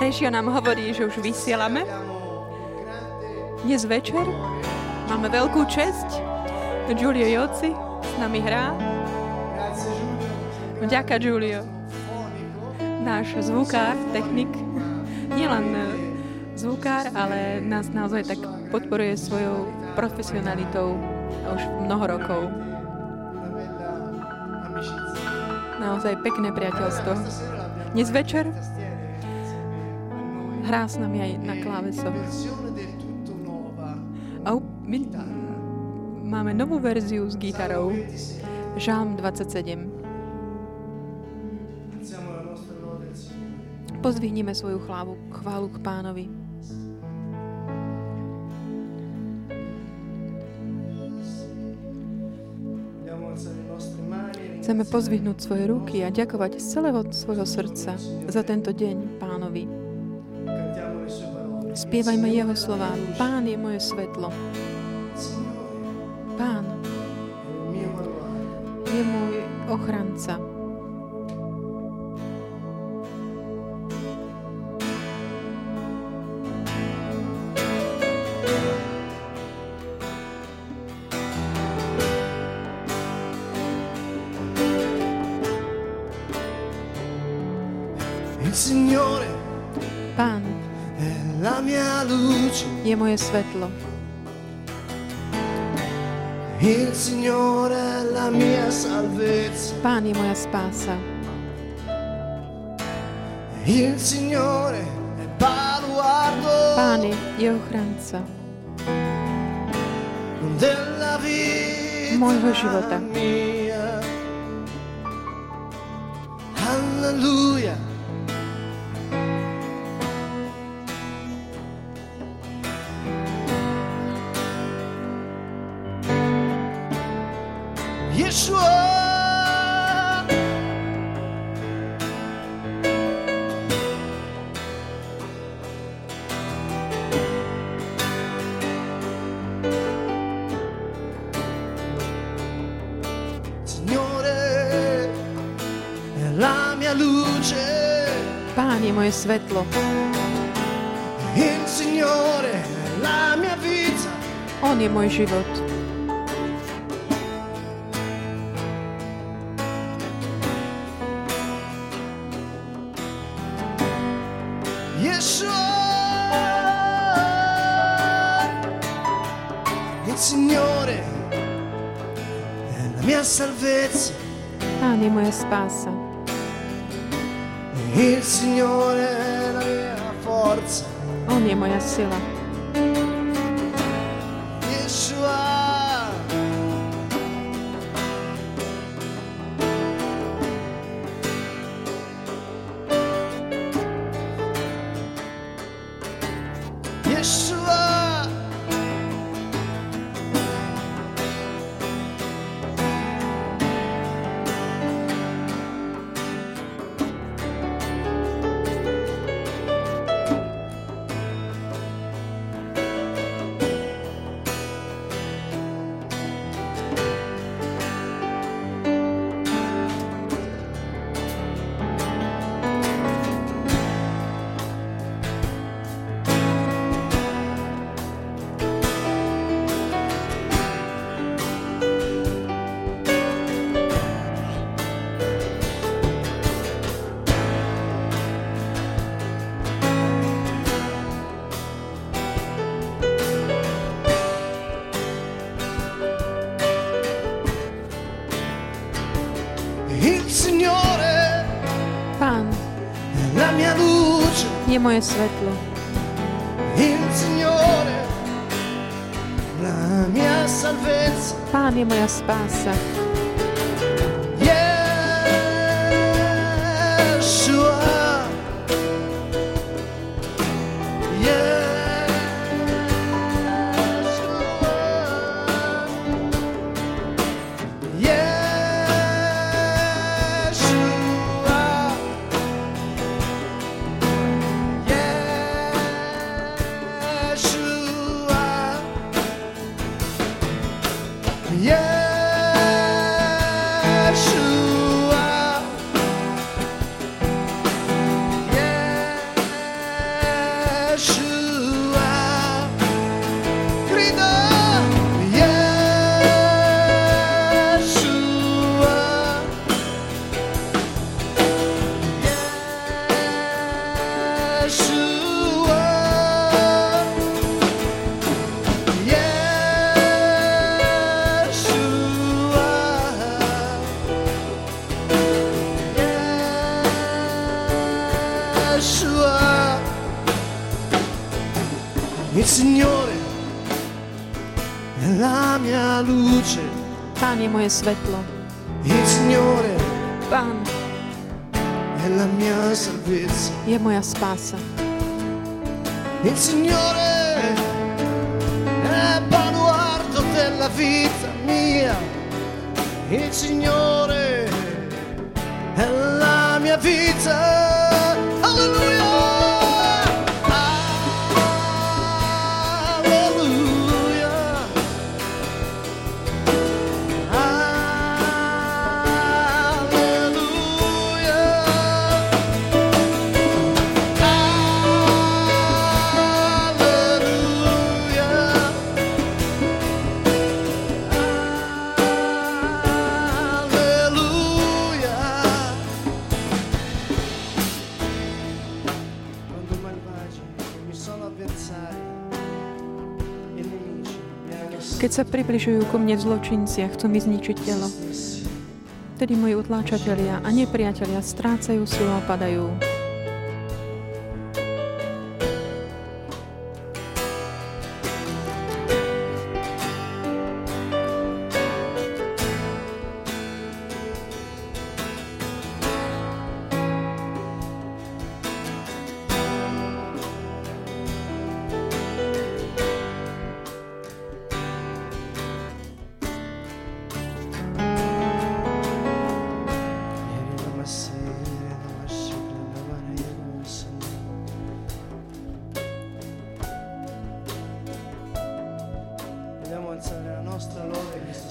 Režia nám hovorí, že už vysielame. Dnes večer máme veľkú česť. Giulio Joci s nami hrá. Vďaka, Giulio. Náš zvukár, technik, nielen e, zvukár, ale nás naozaj tak podporuje svojou profesionalitou už mnoho rokov. Naozaj pekné priateľstvo. Dnes večer hrá s nami aj na klávesoch. A my máme novú verziu s gitarou. Žalm 27. Pozvihnime svoju chválu, chválu k pánovi. Chceme pozvihnúť svoje ruky a ďakovať z celého svojho srdca za tento deň pánovi. Spievajme Jeho slova. Pán je moje svetlo. Pán je môj ochranca. Je moje svetlo. Il Signore la mia salvezza. Pán je moja spása. Il Signore è baluardo. Pán je ochranca. Della vita môjho života. Mia. Hallelujah. moje svetlo. On je môj život. Pán je moja spása. On je moja sila. Je moje svetlo. Pán je moja spása. Il Signore è la mia luce. Pán je moje svetlo. Il Signore Pán è la mia salvezza. je moja spása. Il Signore è baluardo della vita mia. Il Signore è la mia vita. Sa približujú ku mne zločinci a chcú mi zničiť telo, vtedy moji utláčatelia a nepriatelia strácajú silu a padajú.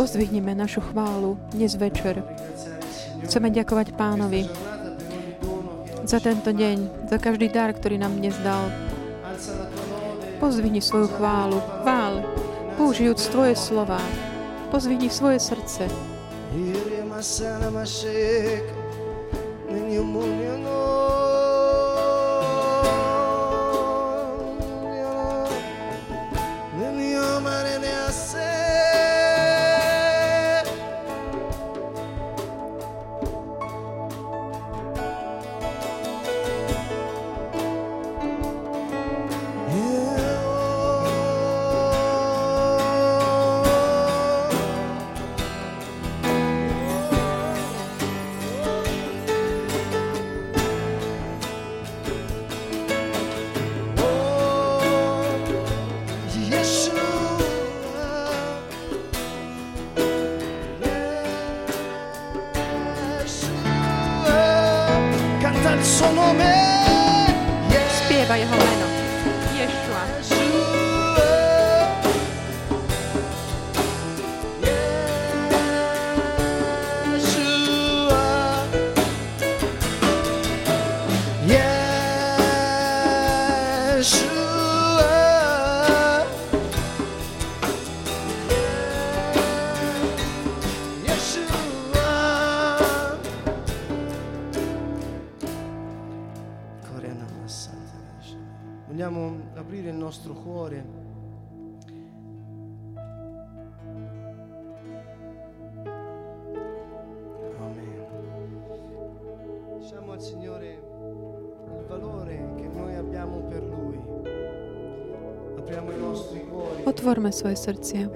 Pozdvihneme našu chválu dnes večer. Chceme ďakovať pánovi za tento deň, za každý dar, ktorý nám dnes dal. Pozdvihni svoju chválu, chvál, použijúc tvoje slova. Pozdvihni svoje srdce. Ješua. Otvorme svoje srdcia.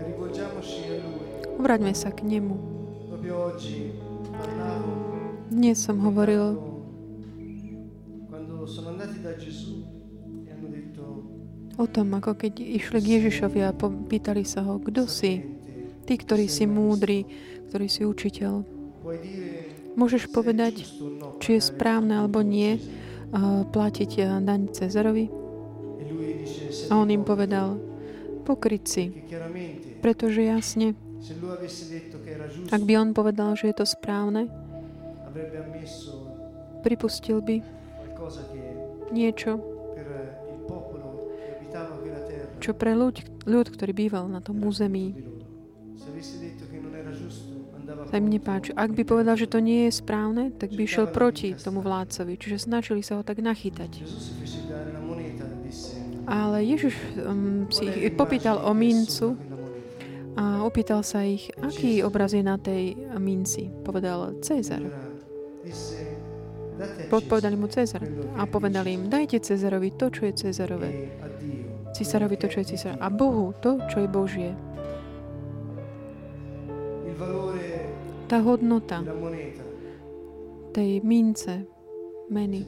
Obraťme sa k nemu. Dnes som hovoril, o tom, ako keď išli k Ježišovi a pýtali sa ho, kto si? "Sapiente, Ty, ktorý si múdry, ktorý si učiteľ. Môžeš povedať, či je správne alebo nie Cesare?" uh, platiť daň Cezarovi? E lui dice "Siete A on im ipocriti", povedal, chiaramente pretože jasne, ak by on povedal, že je to správne, pripustil by niečo, čo pre ľuď, ľud, ktorý býval na tom území, sa im nepáči. Ak by povedal, že to nie je správne, tak by išiel proti tomu vládcovi. Čiže snažili sa ho tak nachytať. Ale Ježiš um, si "Qual è ich popýtal o mincu sopra quella moneta?" a opýtal sa ich, aký obraz je na tej minci. Povedal Cezar. Podpovedali mu Cezar. A povedali im, dajte Cezarovi to, čo je Cezarové. Cisárovi to, čo je císar. A Bohu to, čo je Božie. Tá hodnota tej mince, meny,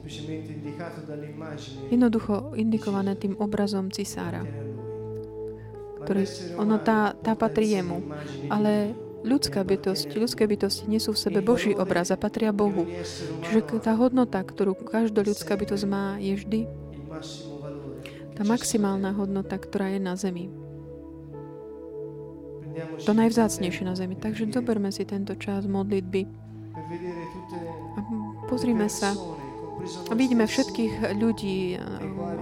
jednoducho indikované tým obrazom cisára, ktorý, ono tá, tá patrí jemu, ale ľudská bytosť, ľudské bytosti nie sú v sebe Boží obraz a patria Bohu. Čiže tá hodnota, ktorú každá ľudská bytosť má, je vždy tá maximálna hodnota, ktorá je na zemi. To najvzácnejšie na zemi. Takže zoberme si tento čas modlitby a pozrime sa a vidíme všetkých ľudí,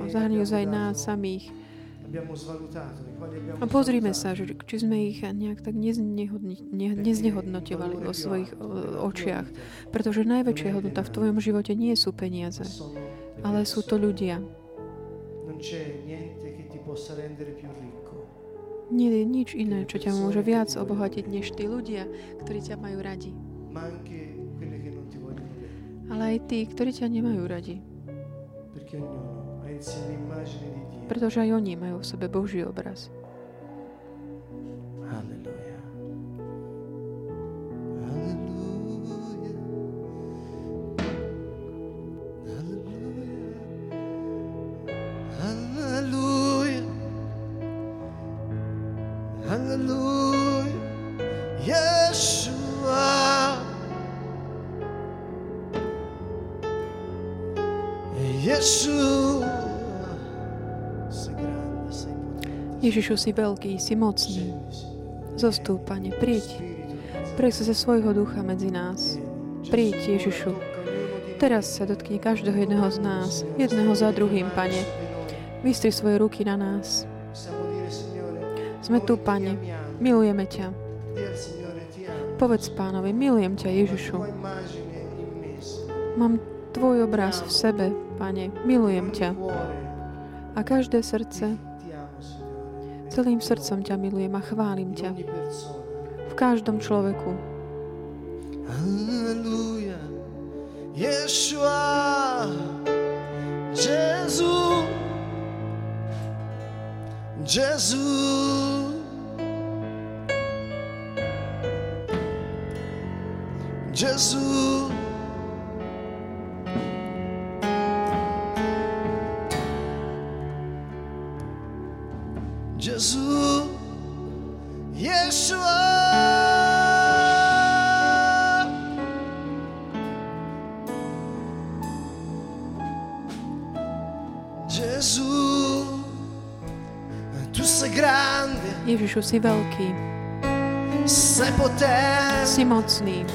zahrňujú aj nás samých. A pozrime sa, že, či sme ich nejak tak neznehodnotovali vo svojich očiach. Pretože najväčšia hodnota v tvojom živote nie sú peniaze, ale sú to ľudia. Nie je nič iné, čo ťa môže viac obohatiť, než tí ľudia, ktorí ťa majú radi. Ale aj tí, ktorí ťa nemajú radi. Pretože aj oni majú v sebe Boží obraz. Ježišu, si veľký, si mocný. Zostúp, Pane, príď. Príď ze svojho ducha medzi nás. Príď, Ježišu. Teraz sa dotkni každého jedného z nás, jedného za druhým, Pane. Vystri svoje ruky na nás. Sme tu, Pane. Milujeme ťa. Povedz pánovi, milujem ťa, Ježišu. Mám Tvoj obraz v sebe, Pane. Milujem ťa. A každé srdce Celým srdcom ťa milujem a chválim ťa. V každom človeku. Aleluja. Yeshua. Jesus. Jesus. Jesus. Jesus, Yeshua. Gesù, tu sei grande. Ježišu, si veľký. Sei potente. Si mocný.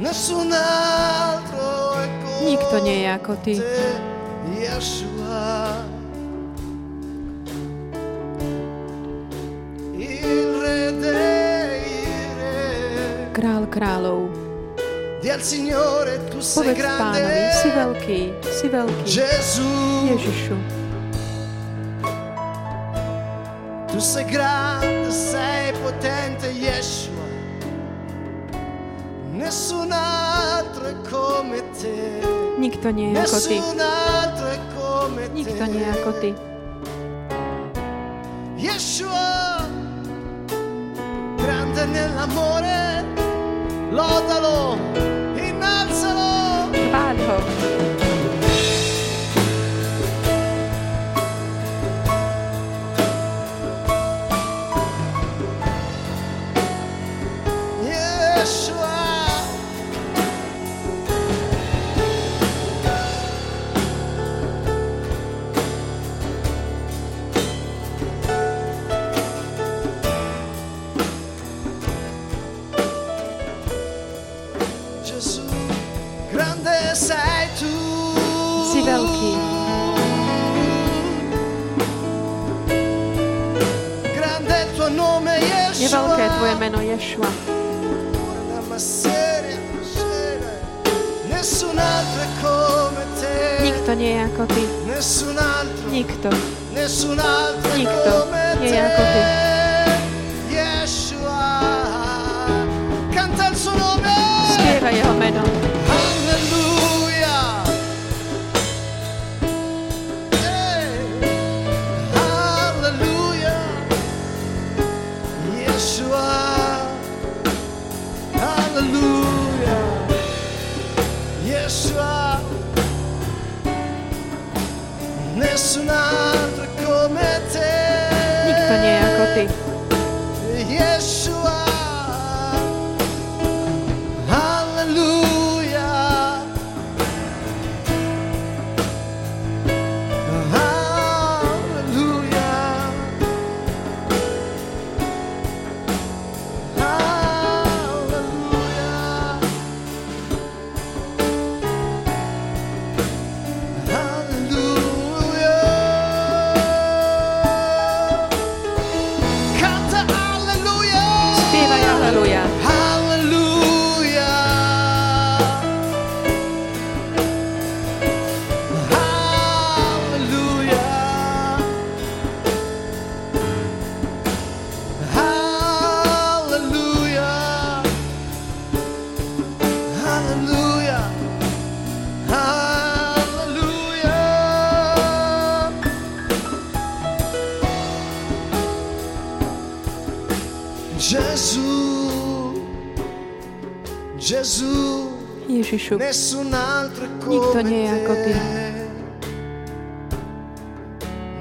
Nessun altro è Nikto nie je ako ty. Yeshua. Kráľov. Povedz pánovi, si veľký, si veľký. Ježišu. Tu sei grande, sei potente, Yeshua. Nessun altro è come te. Nikto nie je ako ty. Nikto nie je ako ty. Yeshua, grande nell'amore, lodalo, innalzalo. Vado. Nikto. Nikto nie je ako ty. Ježišu, Nikto nie je ako ty.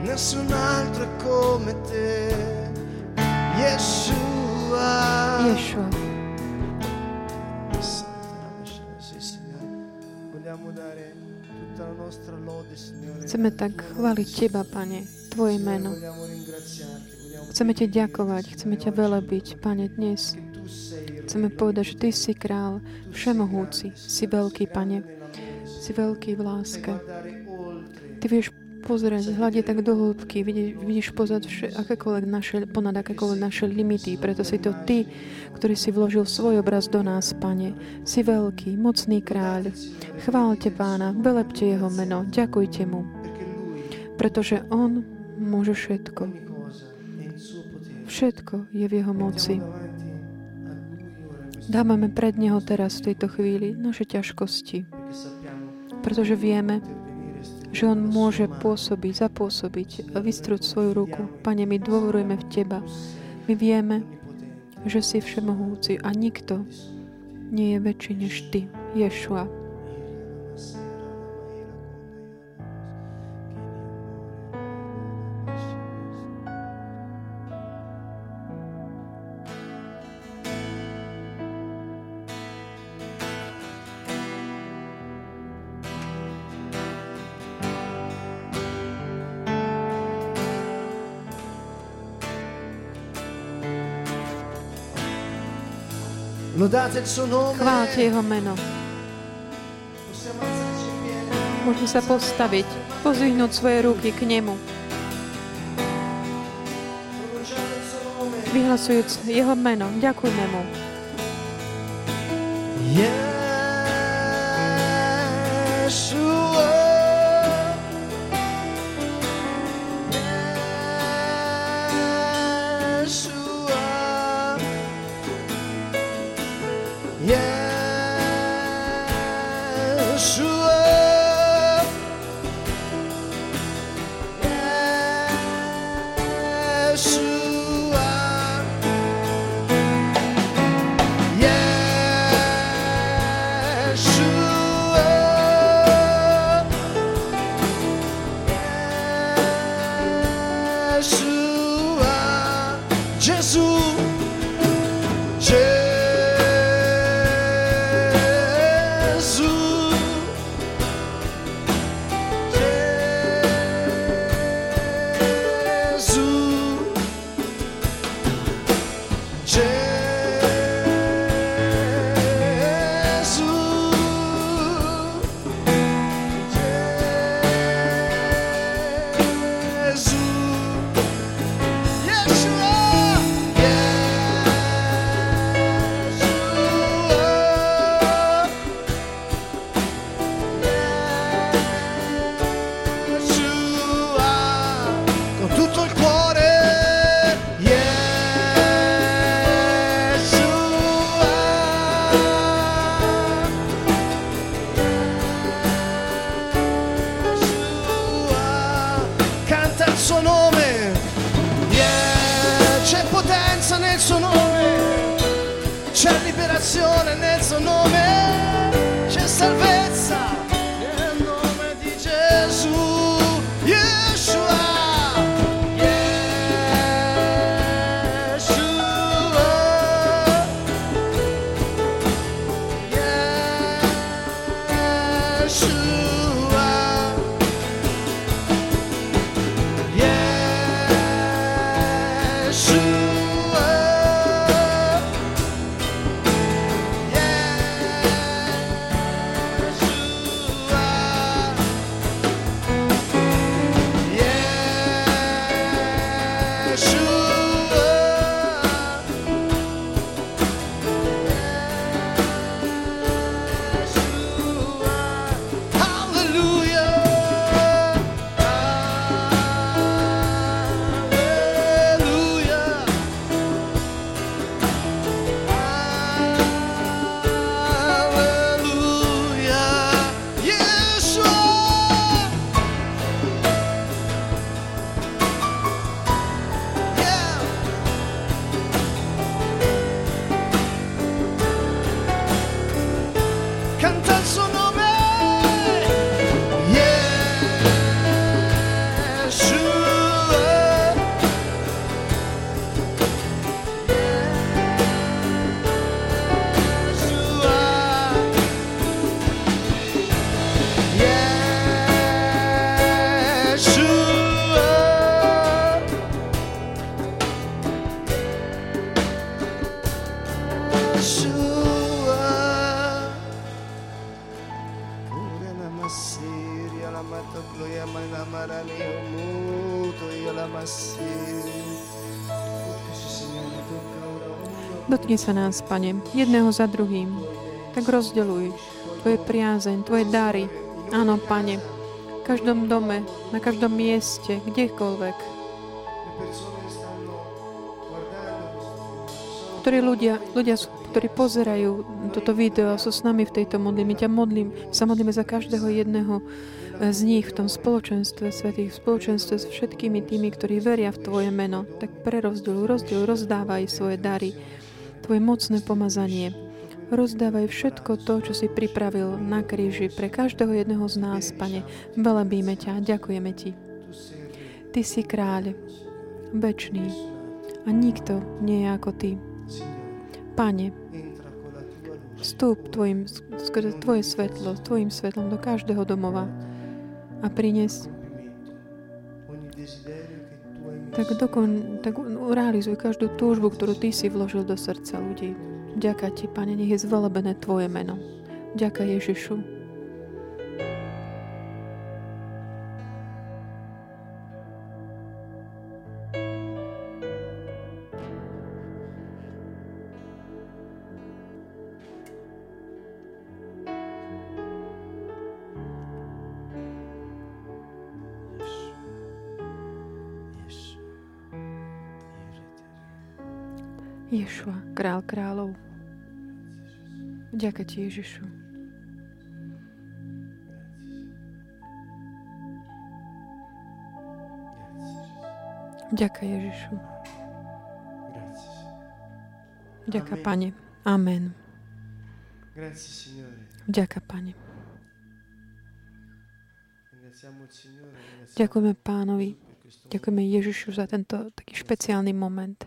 Nessun altro è come te. Yeshua. Ješua. Sì, Signore. Vogliamo dare tutta la nostra lode, Signore. Chceme tak chváliť Teba, Pane, Tvoje meno. Chceme Ti ďakovať, chceme ťa velebiť, Pane, dnes. Chceme povedať, že Ty si král, všemohúci, si veľký, Pane, si veľký v láske. Ty vieš pozerať, hľadiť tak do hĺbky, vidíš, vidíš pozad vše, akékoľvek naše, ponad akékoľvek naše limity, preto si to Ty, ktorý si vložil svoj obraz do nás, Pane. Si veľký, mocný kráľ. Chválte Pána, velepte Jeho meno, ďakujte Mu, pretože On môže všetko. Všetko je v Jeho moci. Dávame pred Neho teraz v tejto chvíli naše ťažkosti, pretože vieme, že On môže pôsobiť, zapôsobiť a vystrúť svoju ruku. Pane, my dôverujeme v Teba. My vieme, že si všemohúci a nikto nie je väčší než Ty, Ješua. Suo nome. Chválte Jeho meno. Môžeme sa postaviť, pozvihnúť svoje ruky k Nemu, vyhlasujúc Jeho meno. Ďakujme Mu. Yeshua. Dotkni sa nás, Pane, jedného za druhým. Tak rozdeľuj Tvoje priazeň, Tvoje dary. Áno, Pane, v každom dome, na každom mieste, kdekoľvek. Ktorí ľudia, ľudia, ktorí pozerajú toto video a sú s nami v tejto modlí, my ťa modlím, sa modlíme za každého jedného z nich v tom spoločenstve svetých, v spoločenstve s všetkými tými, ktorí veria v Tvoje meno, tak prerozdeľuj, rozdeľuj, rozdávaj svoje dary Tvoje mocné pomazanie. Rozdávaj všetko to, čo si pripravil na kríži pre každého jedného z nás, Pane. Velebíme ťa, ďakujeme Ti. Ty si kráľ, večný a nikto nie je ako Ty. Pane, vstúp tvojim, skrze Tvoje svetlo, Tvojim svetlom do každého domova a prines tak, dokon, tak realizuj každú túžbu, ktorú Ty si vložil do srdca ľudí. Ďaká Ti, Pane, nech je zvelebené Tvoje meno. Ďaká Ježišu. Ješua, král kráľov. Ďaká ti, Ježišu. Ďaká Ježišu. Ďaká Pane. Amen. Ďaká Pane. Ďakujeme Pánovi. Ďakujeme Ježišu za tento taký špeciálny moment.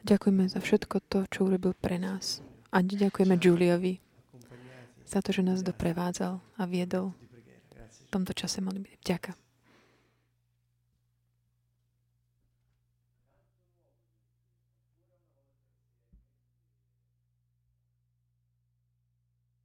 Ďakujeme za všetko to, čo urobil pre nás. A ďakujeme Juliovi za to, že nás doprevádzal a viedol v tomto čase modlitby. Ďakujem.